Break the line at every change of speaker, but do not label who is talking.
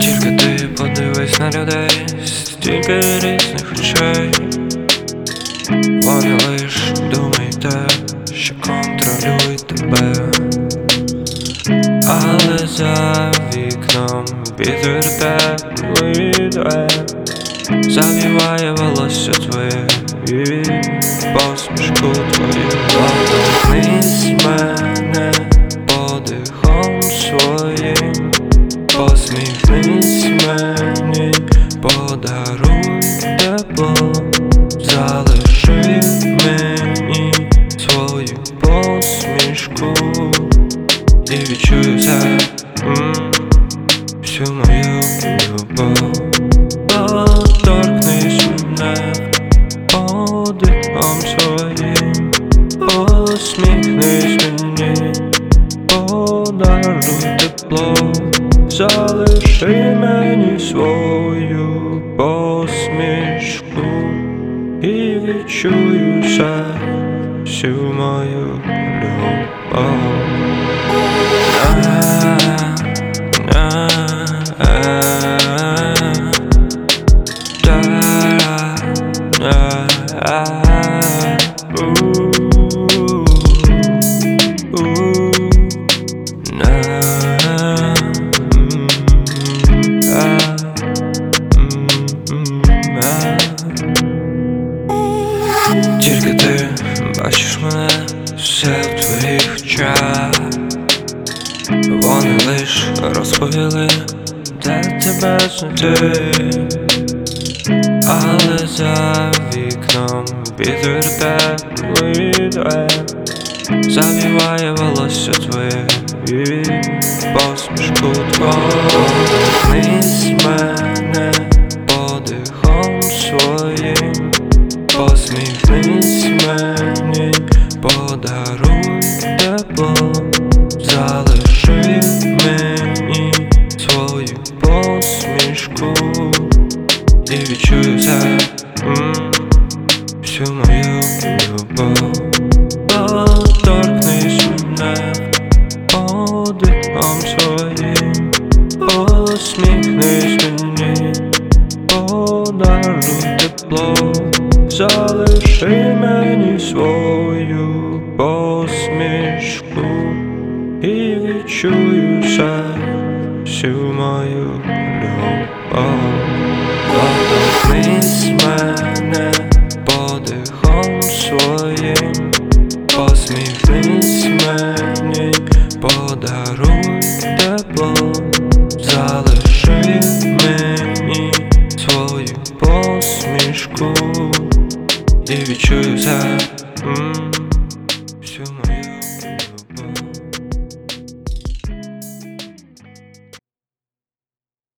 Тільки ти подивись на людей, стільки різних речей. Вони лиш думайте, що контролюй тебе, але за вікном підверте плиде Завіває волосся твоє і посмішку твою своїм Посміхнись мені, подаруй тепло. Залиши мені свою посмішку. І відчуй це подаруй тепло Залиши мені свою посмішку І відчую все всю мою любов. Тільки все в твоїх очах Вони лиш розповіли, де тебе знайти. Але за вікном вітер теплий дуе Завіває волосся твоє і посмішку твою Торкнись мене подихом своїм. Посміхнись мені, подаруй тепло Залиши мені свою посмішку. І відчую це всю мою любов. Торкнись мене подихом своїм. Посміхнись мені, подаруй тепло. Залиши мені свою чую шепчу мою любов. Доторкнись мене подихом своїм, посміхнись мені, подаруй тепло, залиши мені свою посмішку. І відчую все.